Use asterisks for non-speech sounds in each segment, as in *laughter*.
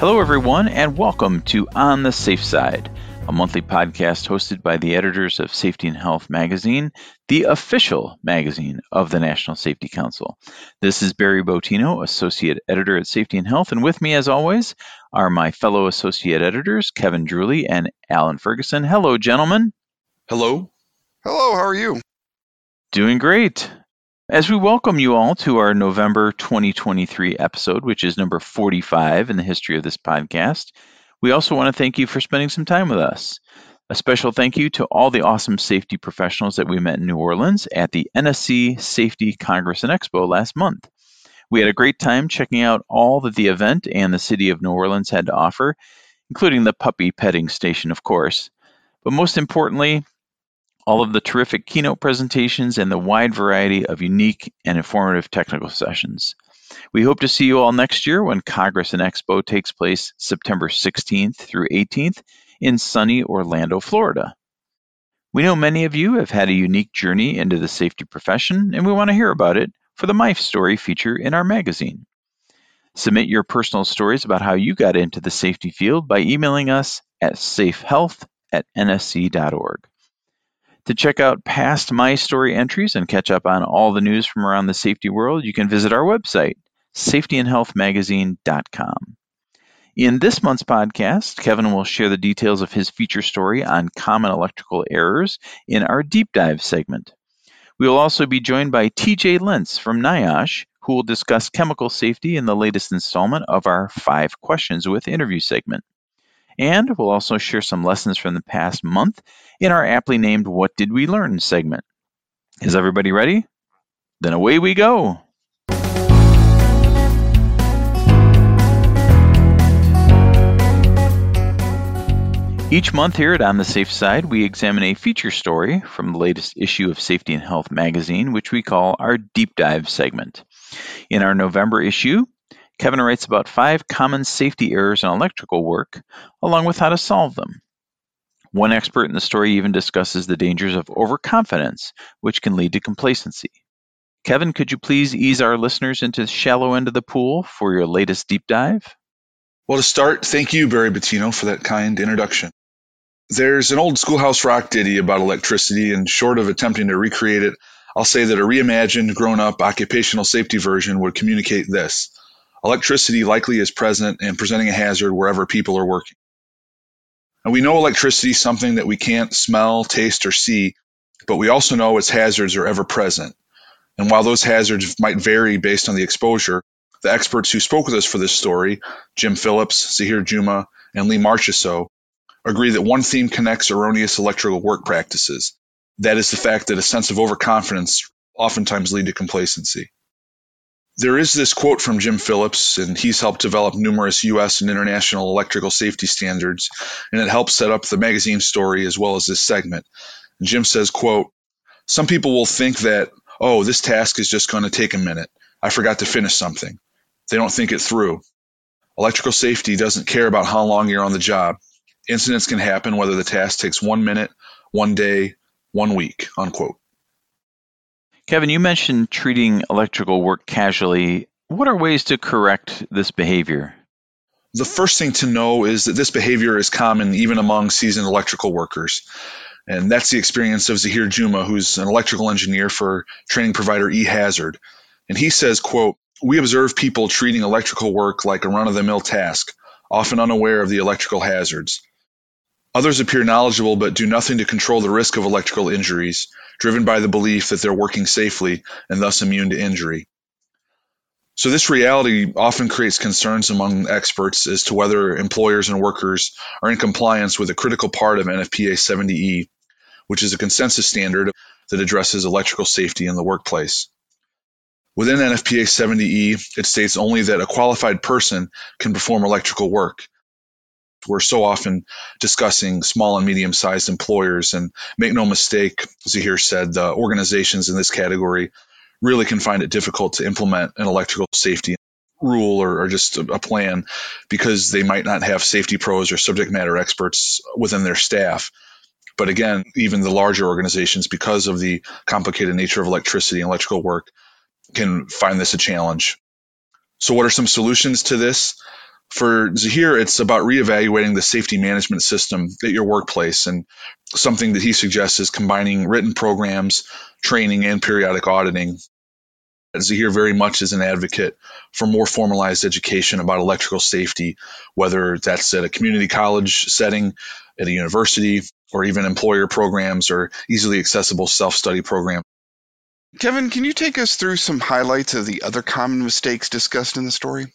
Hello, everyone, and welcome to On the Safe Side, a monthly podcast hosted by the editors of Safety and Health magazine, the official magazine of the National Safety Council. This is Barry Bottino, associate editor at Safety and Health, and with me, as always, are my fellow associate editors, Kevin Druley and Alan Ferguson. Hello, gentlemen. Hello. Hello, how are you? Doing great. As we welcome you all to our November 2023 episode, which is number 45 in the history of this podcast, we also want to thank you for spending some time with us. A special thank you to all the awesome safety professionals that we met in New Orleans at the NSC Safety Congress and Expo last month. We had a great time checking out all that the event and the city of New Orleans had to offer, including the puppy petting station, of course. But most importantly, all of the terrific keynote presentations, and the wide variety of unique and informative technical sessions. We hope to see you all next year when Congress and Expo takes place September 16th through 18th in sunny Orlando, Florida. We know many of you have had a unique journey into the safety profession, and we want to hear about it for the My Story feature in our magazine. Submit your personal stories about how you got into the safety field by emailing us at safehealth at nsc.org. To check out past My Story entries and catch up on all the news from around the safety world, you can visit our website, safetyandhealthmagazine.com. In this month's podcast, Kevin will share the details of his feature story on common electrical errors in our deep dive segment. We will also be joined by TJ Lentz from NIOSH, who will discuss chemical safety in the latest installment of our Five Questions with interview segment. And we'll also share some lessons from the past month in our aptly named What Did We Learn segment. Is everybody ready? Then away we go. Each month here at On the Safe Side, we examine a feature story from the latest issue of Safety and Health magazine, which we call our Deep Dive segment. In our November issue, Kevin writes about five common safety errors in electrical work, along with how to solve them. One expert in the story even discusses the dangers of overconfidence, which can lead to complacency. Kevin, could you please ease our listeners into the shallow end of the pool for your latest deep dive? Well, to start, thank you, Barry Bottino, for that kind introduction. There's an old schoolhouse rock ditty about electricity, and short of attempting to recreate it, I'll say that a reimagined, grown up occupational safety version would communicate this Electricity likely is present and presenting a hazard wherever people are working. And we know electricity is something that we can't smell, taste, or see, but we also know its hazards are ever present. And while those hazards might vary based on the exposure, the experts who spoke with us for this story, Jim Phillips, Zahir Juma, and Lee Marchessault, agree that one theme connects erroneous electrical work practices. That is the fact that a sense of overconfidence oftentimes lead to complacency. There is this quote from Jim Phillips, and he's helped develop numerous U.S. and international electrical safety standards, and it helps set up the magazine story as well as this segment. Jim says, quote, some people will think that, oh, this task is just going to take a minute. I forgot to finish something. They don't think it through. Electrical safety doesn't care about how long you're on the job. Incidents can happen whether the task takes one minute, one day, one week, unquote. Kevin, you mentioned treating electrical work casually. What are ways to correct this behavior? The first thing to know is that this behavior is common even among seasoned electrical workers. And that's the experience of Zahir Juma, who's an electrical engineer for training provider eHazard. And he says, quote, we observe people treating electrical work like a run-of-the-mill task, often unaware of the electrical hazards. Others appear knowledgeable but do nothing to control the risk of electrical injuries, driven by the belief that they're working safely and thus immune to injury. So, this reality often creates concerns among experts as to whether employers and workers are in compliance with a critical part of NFPA 70E, which is a consensus standard that addresses electrical safety in the workplace. Within NFPA 70E, it states only that a qualified person can perform electrical work, we're so often discussing small and medium sized employers. And make no mistake, Zahir said, the organizations in this category really can find it difficult to implement an electrical safety rule or, or, just a plan because they might not have safety pros or subject matter experts within their staff. But again, even the larger organizations, because of the complicated nature of electricity and electrical work, can find this a challenge. So, what are some solutions to this? For Zahir, it's about reevaluating the safety management system at your workplace. And something that he suggests is combining written programs, training, and periodic auditing. Zahir very much is an advocate for more formalized education about electrical safety, whether that's at a community college setting, at a university, or even employer programs or easily accessible self study programs. Kevin, can you take us through some highlights of the other common mistakes discussed in the story?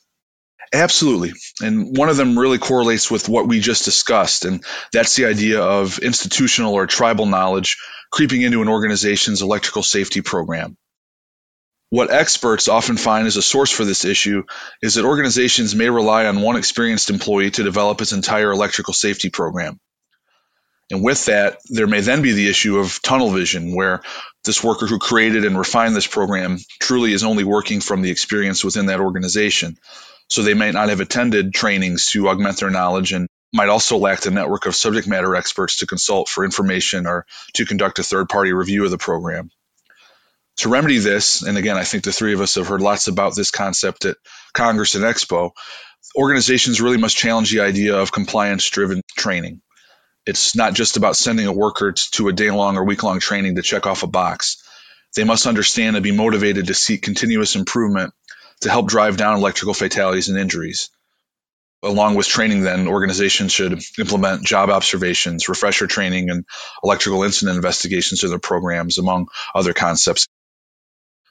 Absolutely. And one of them really correlates with what we just discussed. And that's the idea of institutional or tribal knowledge creeping into an organization's electrical safety program. What experts often find as a source for this issue is that organizations may rely on one experienced employee to develop its entire electrical safety program. And with that, there may then be the issue of tunnel vision, where this worker who created and refined this program truly is only working from the experience within that organization. So they might not have attended trainings to augment their knowledge and might also lack the network of subject matter experts to consult for information or to conduct a third party review of the program. To remedy this, and again, I think the three of us have heard lots about this concept at Congress and Expo, organizations really must challenge the idea of compliance driven training. It's not just about sending a worker to a day long or week long training to check off a box. They must understand and be motivated to seek continuous improvement to help drive down electrical fatalities and injuries. Along with training, then, organizations should implement job observations, refresher training, and electrical incident investigations in their programs, among other concepts.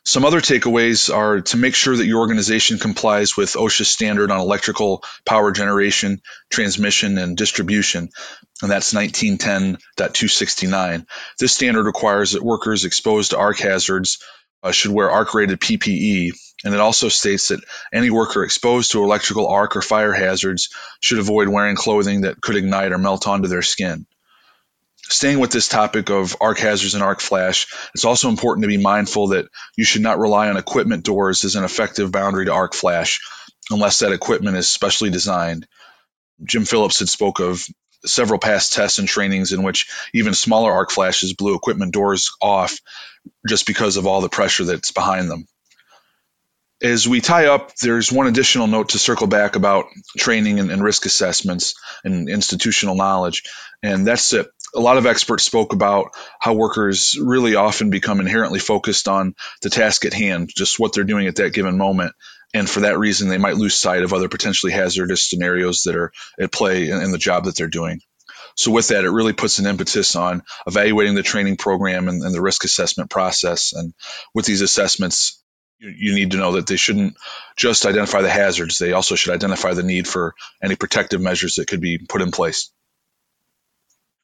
Some other takeaways are to make sure that your organization complies with OSHA standard on electrical power generation, transmission, and distribution, and that's 1910.269. This standard requires that workers exposed to arc hazards uh, should wear arc rated PPE, and it also states that any worker exposed to electrical arc or fire hazards should avoid wearing clothing that could ignite or melt onto their skin. Staying with this topic of arc hazards and arc flash, it's also important to be mindful that you should not rely on equipment doors as an effective boundary to arc flash unless that equipment is specially designed. Jim Phillips had spoke of several past tests and trainings in which even smaller arc flashes blew equipment doors off just because of all the pressure that's behind them. As we tie up, there's one additional note to circle back about training and, and risk assessments and institutional knowledge, and that's it. a lot of experts spoke about how workers really often become inherently focused on the task at hand, just what they're doing at that given moment. And for that reason, they might lose sight of other potentially hazardous scenarios that are at play in, in the job that they're doing. So with that, it really puts an impetus on evaluating the training program and, and the risk assessment process. And with these assessments, you, need to know that they shouldn't just identify the hazards. They also should identify the need for any protective measures that could be put in place.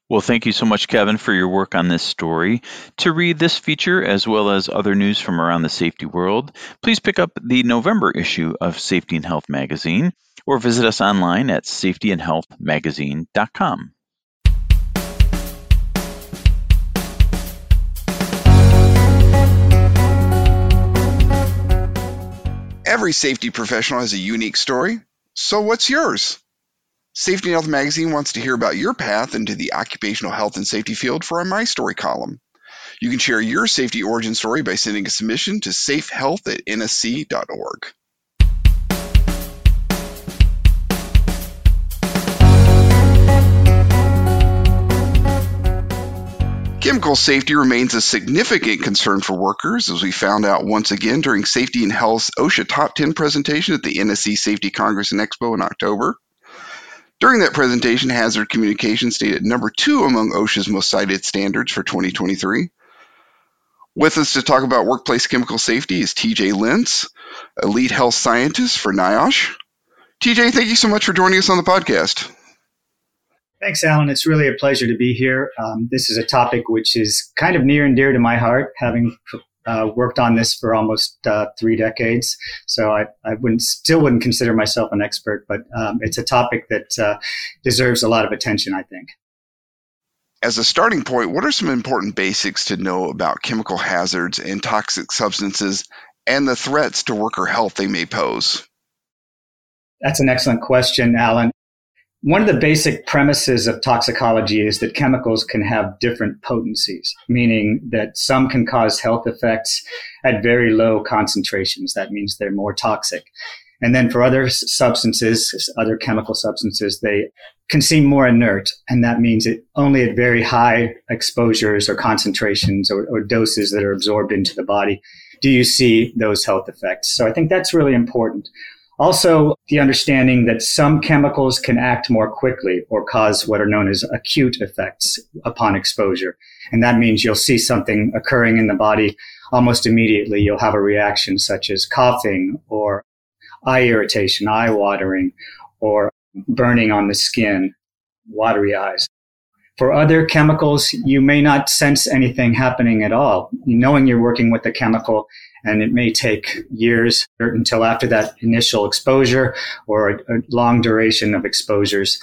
Well, thank you so much, Kevin, for your work on this story. To read this feature as well as other news from around the safety world, please pick up the November issue of Safety and Health magazine or visit us online at safetyandhealthmagazine.com. Every safety professional has a unique story. So, what's yours? Safety and Health Magazine wants to hear about your path into the occupational health and safety field for our My Story column. You can share your safety origin story by sending a submission to safehealth at nsc.org. Chemical safety remains a significant concern for workers, as we found out once again during Safety and Health's OSHA Top 10 presentation at the NSC Safety Congress and Expo in October. During that presentation, Hazard Communication stayed number two among OSHA's most cited standards for 2023. With us to talk about workplace chemical safety is TJ Lentz, a lead health scientist for NIOSH. TJ, thank you so much for joining us on the podcast. Thanks, Alan. It's really a pleasure to be here. Um, this is a topic which is kind of near and dear to my heart, having uh, worked on this for almost uh, three decades, so I, I wouldn't still wouldn't consider myself an expert, but um, it's a topic that uh, deserves a lot of attention. I think. As a starting point, what are some important basics to know about chemical hazards and toxic substances and the threats to worker health they may pose? That's an excellent question, Alan. One of the basic premises of toxicology is that chemicals can have different potencies, meaning that some can cause health effects at very low concentrations. That means they're more toxic. And then for other substances, other chemical substances, they can seem more inert. And that means it only at very high exposures or concentrations or, or doses that are absorbed into the body do you see those health effects. So I think that's really important. Also, the understanding that some chemicals can act more quickly or cause what are known as acute effects upon exposure. And that means you'll see something occurring in the body almost immediately. You'll have a reaction such as coughing or eye irritation, eye watering, or burning on the skin, watery eyes. For other chemicals, you may not sense anything happening at all. Knowing you're working with a chemical and it may take years until after that initial exposure or a, a long duration of exposures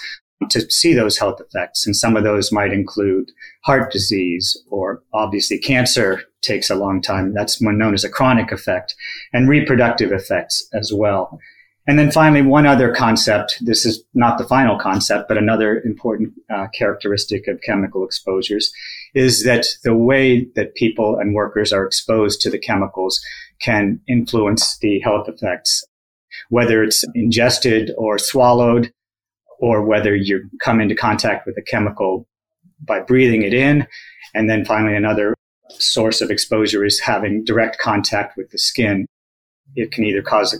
to see those health effects. And some of those might include heart disease or obviously cancer takes a long time. That's one known as a chronic effect and reproductive effects as well. And then finally, one other concept. This is not the final concept, but another important uh, characteristic of chemical exposures is that the way that people and workers are exposed to the chemicals can influence the health effects, whether it's ingested or swallowed, or whether you come into contact with a chemical by breathing it in. And then finally, another source of exposure is having direct contact with the skin. It can either cause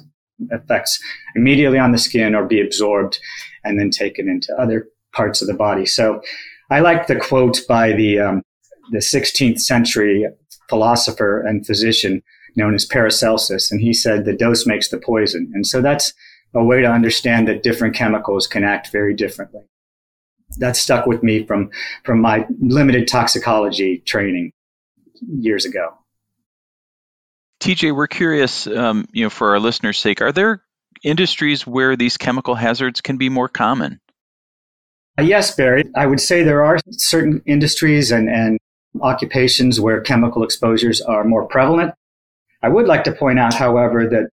effects immediately on the skin or be absorbed and then taken into other parts of the body. So I like the quote by the, um, the 16th century philosopher and physician known as Paracelsus. And he said the dose makes the poison. And so that's a way to understand that different chemicals can act very differently. That stuck with me from, from my limited toxicology training years ago. TJ, we're curious, um, you know, for our listeners' sake, are there industries where these chemical hazards can be more common? Yes, Barry. I would say there are certain industries and, and occupations where chemical exposures are more prevalent. I would like to point out, however, that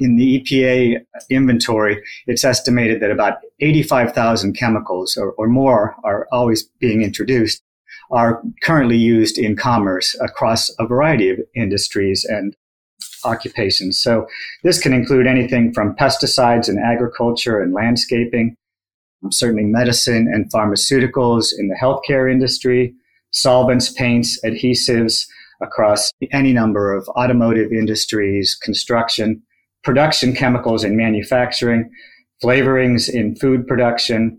in the EPA inventory, it's estimated that about 85,000 chemicals or, or more are always being introduced are currently used in commerce across a variety of industries and occupations. So this can include anything from pesticides in agriculture and landscaping, certainly medicine and pharmaceuticals in the healthcare industry, solvents, paints, adhesives across any number of automotive industries, construction, production chemicals in manufacturing, flavorings in food production,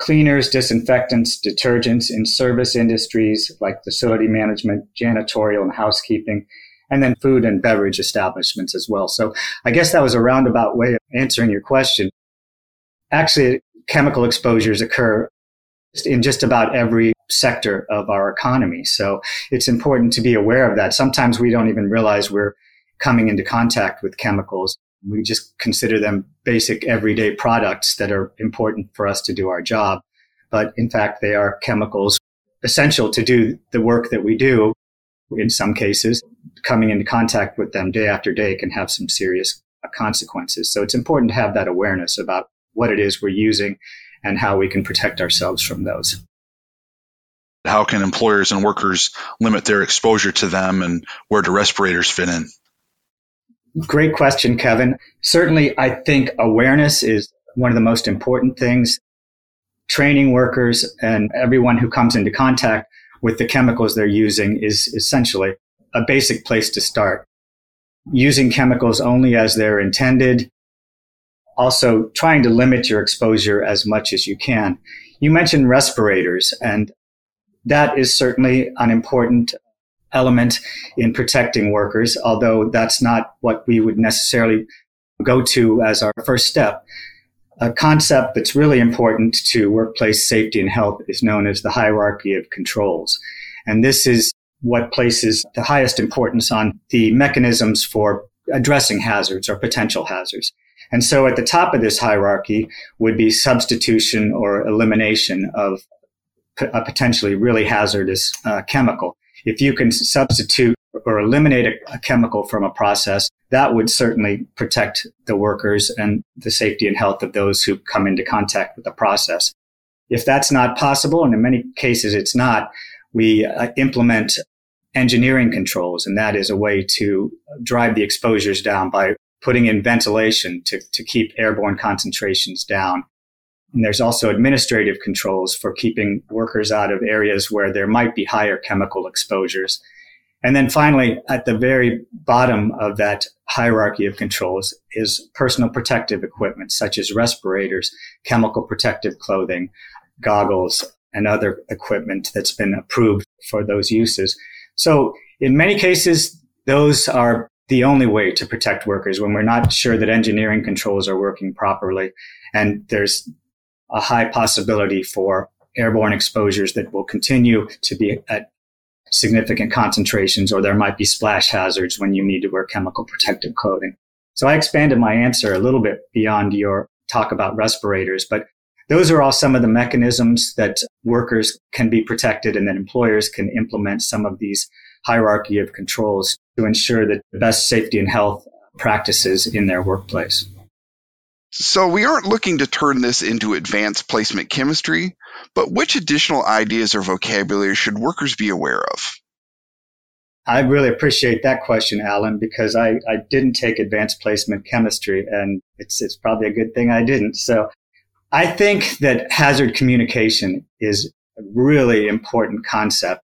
cleaners, disinfectants, detergents in service industries like facility management, janitorial, and housekeeping, and then food and beverage establishments as well. So I guess that was a roundabout way of answering your question. Actually, chemical exposures occur in just about every sector of our economy. So it's important to be aware of that. Sometimes we don't even realize we're coming into contact with chemicals we just consider them basic everyday products that are important for us to do our job. But in fact, they are chemicals essential to do the work that we do. In some cases, coming into contact with them day after day can have some serious consequences. So it's important to have that awareness about what it is we're using and how we can protect ourselves from those. How can employers and workers limit their exposure to them and where do respirators fit in? Great question, Kevin. Certainly, I think awareness is one of the most important things. Training workers and everyone who comes into contact with the chemicals they're using is essentially a basic place to start. Using chemicals only as they're intended. Also, trying to limit your exposure as much as you can. You mentioned respirators, and that is certainly an important element in protecting workers, although that's not what we would necessarily go to as our first step. A concept that's really important to workplace safety and health is known as the hierarchy of controls. And this is what places the highest importance on the mechanisms for addressing hazards or potential hazards. And so at the top of this hierarchy would be substitution or elimination of a potentially really hazardous uh, chemical. If you can substitute or eliminate a, a, chemical from a process, that would certainly protect the workers and the safety and health of those who come into contact with the process. If that's not possible, and in many cases it's not, we uh, implement engineering controls, and that is a way to drive the exposures down by putting in ventilation to, to keep airborne concentrations down. And there's also administrative controls for keeping workers out of areas where there might be higher chemical exposures. And then finally, at the very bottom of that hierarchy of controls is personal protective equipment, such as respirators, chemical protective clothing, goggles, and other equipment that's been approved for those uses. So in many cases, those are the only way to protect workers when we're not sure that engineering controls are working properly. And there's a high possibility for airborne exposures that will continue to be at significant concentrations, or there might be splash hazards when you need to wear chemical protective clothing. So I expanded my answer a little bit beyond your talk about respirators, but those are all some of the mechanisms that workers can be protected and that employers can implement some of these hierarchy of controls to ensure that the best safety and health practices in their workplace. So, we aren't looking to turn this into advanced placement chemistry, but which additional ideas or vocabulary should workers be aware of? I really appreciate that question, Alan, because I, I didn't take advanced placement chemistry, and it's, it's probably a good thing I didn't. So, I think that hazard communication is a really important concept.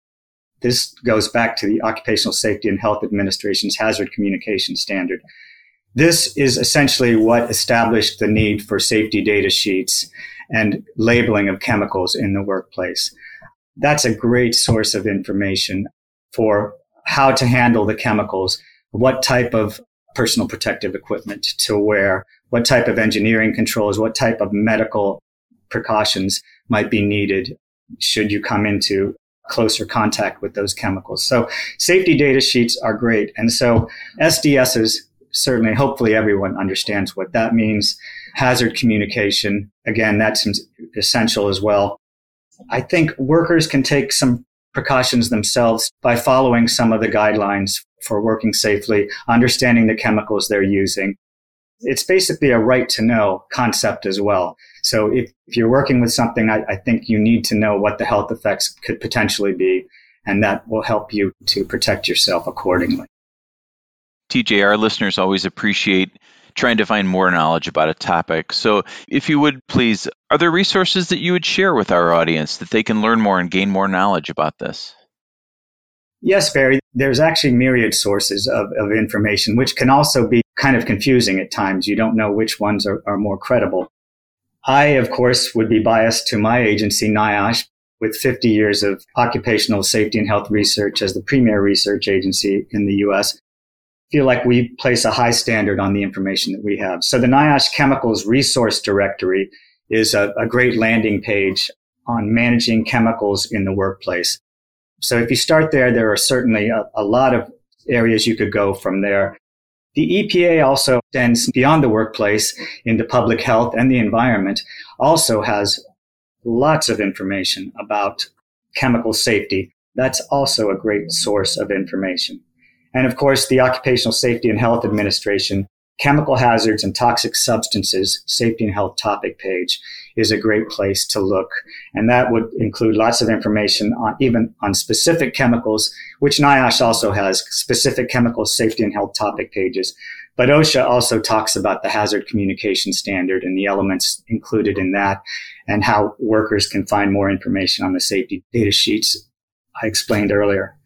This goes back to the Occupational Safety and Health Administration's hazard communication standard. This is essentially what established the need for safety data sheets and labeling of chemicals in the workplace. That's a great source of information for how to handle the chemicals, what type of personal protective equipment to wear, what type of engineering controls, what type of medical precautions might be needed should you come into closer contact with those chemicals. So safety data sheets are great. And so SDSs certainly, hopefully everyone understands what that means. Hazard communication, again, that's essential as well. I think workers can take some precautions themselves by following some of the guidelines for working safely, understanding the chemicals they're using. It's basically a right to know concept as well. So if, if you're working with something, I, I think you need to know what the health effects could potentially be, and that will help you to protect yourself accordingly. TJ, our listeners always appreciate trying to find more knowledge about a topic. So, if you would please, are there resources that you would share with our audience that they can learn more and gain more knowledge about this? Yes, Barry. There's actually myriad sources of, of information, which can also be kind of confusing at times. You don't know which ones are, are more credible. I, of course, would be biased to my agency, NIOSH, with 50 years of occupational safety and health research as the premier research agency in the U.S feel like we place a high standard on the information that we have. So the NIOSH Chemicals Resource Directory is a, a great landing page on managing chemicals in the workplace. So if you start there, there are certainly a, a lot of areas you could go from there. The EPA also extends beyond the workplace into public health and the environment, also has lots of information about chemical safety. That's also a great source of information. And of course, the Occupational Safety and Health Administration Chemical Hazards and Toxic Substances Safety and Health topic page is a great place to look. And that would include lots of information on even on specific chemicals, which NIOSH also has specific chemical safety and health topic pages. But OSHA also talks about the hazard communication standard and the elements included in that and how workers can find more information on the safety data sheets I explained earlier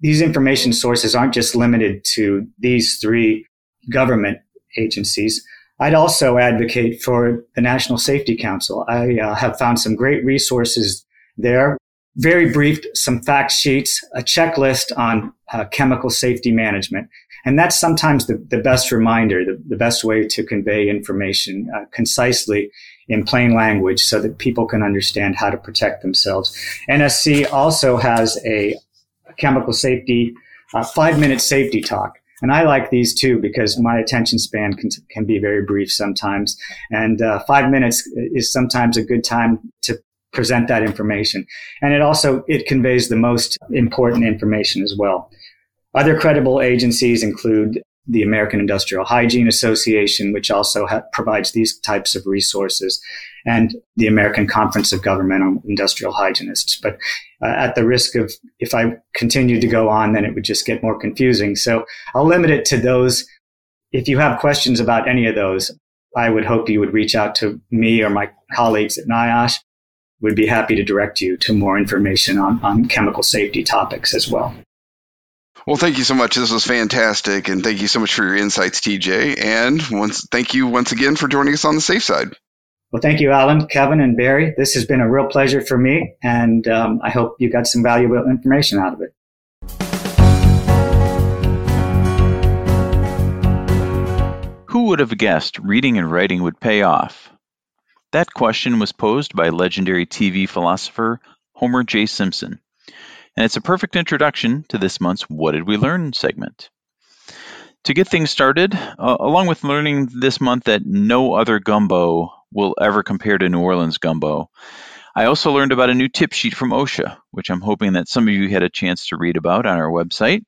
these information sources aren't just limited to these three government agencies. I'd also advocate for the National Safety Council. I uh, have found some great resources there. Very brief, some fact sheets, a checklist on uh, chemical safety management. And that's sometimes the, the best reminder, the, the best way to convey information uh, concisely in plain language so that people can understand how to protect themselves. NSC also has a chemical safety, uh, five minute safety talk. And I like these too because my attention span can, can be very brief sometimes. And uh, five minutes is sometimes a good time to present that information. And it also, it conveys the most important information as well. Other credible agencies include the American Industrial Hygiene Association, which also ha- provides these types of resources, and the American Conference of Governmental Industrial Hygienists. But uh, at the risk of, if I continued to go on, then it would just get more confusing. So I'll limit it to those if you have questions about any of those, I would hope you would reach out to me or my colleagues at NIOSH. We'd be happy to direct you to more information on, on chemical safety topics as well. Well, thank you so much. This was fantastic, and thank you so much for your insights, TJ. And once, thank you once again for joining us on the safe side. Well, thank you, Alan, Kevin, and Barry. This has been a real pleasure for me, and um, I hope you got some valuable information out of it. Who would have guessed reading and writing would pay off? That question was posed by legendary TV philosopher Homer J. Simpson and it's a perfect introduction to this month's What Did We Learn segment. To get things started, uh, along with learning this month that no other gumbo will ever compare to New Orleans gumbo, I also learned about a new tip sheet from OSHA, which I'm hoping that some of you had a chance to read about on our website.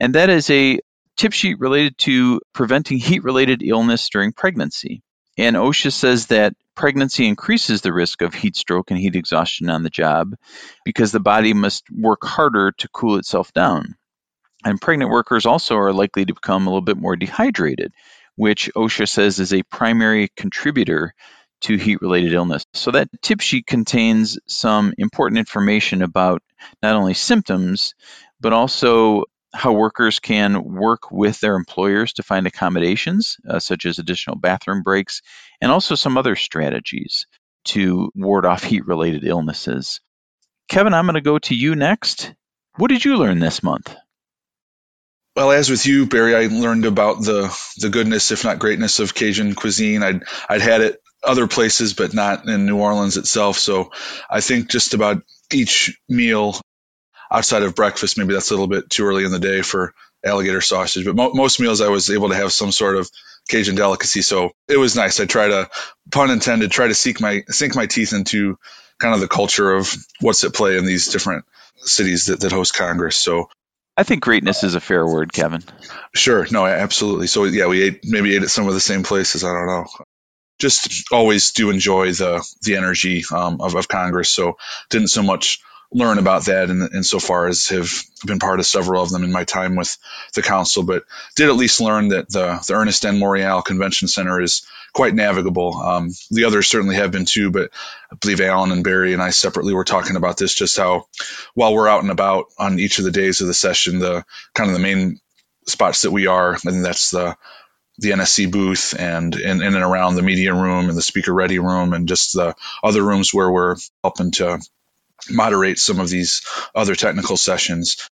And that is a tip sheet related to preventing *laughs* heat related illness during pregnancy. And OSHA says that pregnancy increases the risk of heat stroke and heat exhaustion on the job because the body must work harder to cool itself down. And pregnant workers also are likely to become a little bit more dehydrated, which OSHA says is a primary contributor to heat related illness. So that tip sheet contains some important information about not only symptoms, but also how workers can work with their employers to find accommodations, uh, such as additional bathroom breaks, and also some other strategies to ward off *laughs* heat related illnesses. Kevin, I'm going to go to you next. What did you learn this month? Well, as with you, Barry, I learned about the the goodness, if not greatness, of Cajun cuisine. I'd I'd had it other places, but not in New Orleans itself. So I think just about each meal outside of breakfast, maybe that's a little bit too early in the day for alligator sausage. But mo- most meals, I was able to have some sort of Cajun delicacy, so it was nice. I try to, pun intended, try to sink my sink my teeth into kind of the culture of what's at play in these different cities that, that host Congress. So I think greatness is a fair word, Kevin. Sure. No, absolutely. So yeah, we ate maybe ate at some of the same places. I don't know. Just always do enjoy the the energy um, of, of Congress. So didn't so much learn about that and insofar as have been part of several of them in my time with the council, but did at least learn that the, the Ernest N. Morial Convention Center is quite navigable. Um, the others certainly have been too, but I believe Alan and Barry and I separately were talking about this, just how while we're out and about on each of the days of the session, the kind of the main spots that we are, and that's the the NSC booth and in, in and around the media room and the speaker ready room and just the other rooms where we're helping to moderate some of these other technical sessions.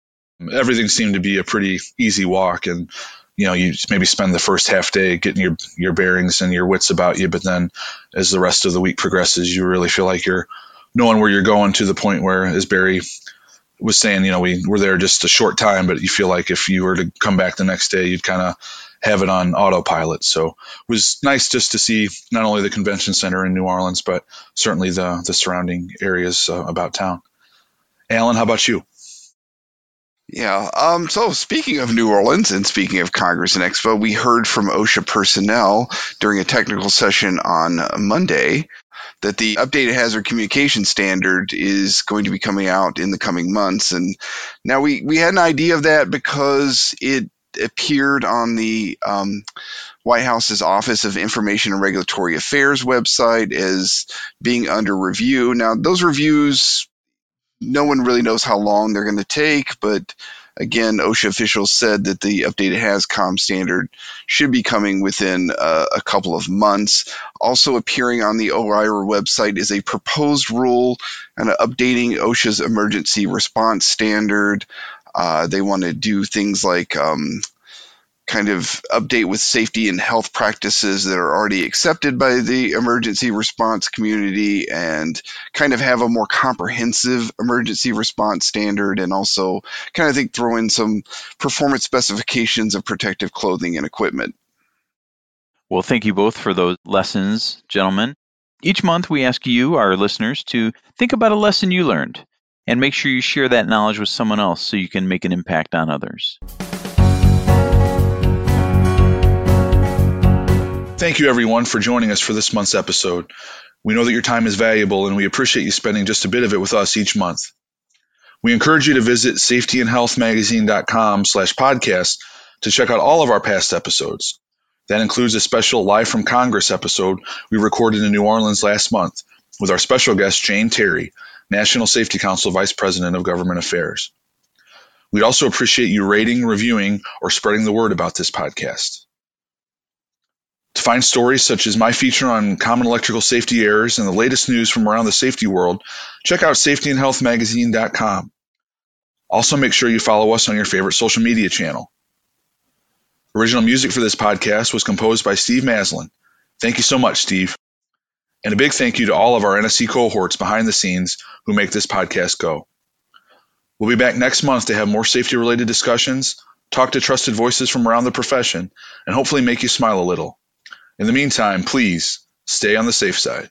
Everything seemed to be a pretty easy walk, and you know, you maybe spend the first half day getting your your bearings and your wits about you, but then as the rest of the week progresses, you really feel like you're knowing where you're going to the point where, as Barry was saying, you know, we were there just a short time, but you feel like if you were to come back the next day, you'd kind of have it on autopilot. So it was nice just to see not only the convention center in New Orleans, but certainly the the surrounding areas uh, about town. Alan, how about you? Yeah. Um, so speaking of New Orleans and speaking of Congress and Expo, we heard from OSHA personnel during a technical session on Monday that the updated hazard communication standard is going to be coming out in the coming months. And now we, we had an idea of that because it appeared on the um, White House's Office of Information and Regulatory Affairs website as being under review. Now, those reviews, no one really knows how long they're going to take, but again, OSHA officials said that the updated HAZCOM standard should be coming within uh, a couple of months. Also appearing on the OIRA website is a proposed rule and updating OSHA's emergency response standard. Uh, they want to do things like um, kind of update with safety and health practices that are already accepted by the emergency response community and kind of have a more comprehensive emergency response standard and also kind of think throw in some performance specifications of protective clothing and equipment. Well, thank you both for those lessons, gentlemen. Each month, we ask you, our listeners, to think about a lesson you learned and make sure you share that knowledge with someone else so you can make an impact on others. Thank you, everyone, for joining us for this month's episode. We know that your time is valuable and we appreciate you spending just a bit of it with us each month. We encourage you to visit safetyandhealthmagazine.com slash podcast to check out all of our past episodes. That includes a special Live from Congress episode we recorded in New Orleans last month with our special guest, Jane Terry, National Safety Council Vice President of Government Affairs. We'd also appreciate you rating, reviewing, or spreading the word about this podcast. To find stories such as my feature on common electrical safety errors and the latest news from around the safety world, check out safetyandhealthmagazine.com. Also, make sure you follow us on your favorite social media channel. Original music for this podcast was composed by Steve Maslin. Thank you so much, Steve. And a big thank you to all of our NSC cohorts behind the scenes who make this podcast go. We'll be back next month to have more safety related discussions, talk to trusted voices from around the profession, and hopefully make you smile a little. In the meantime, please stay on the safe side.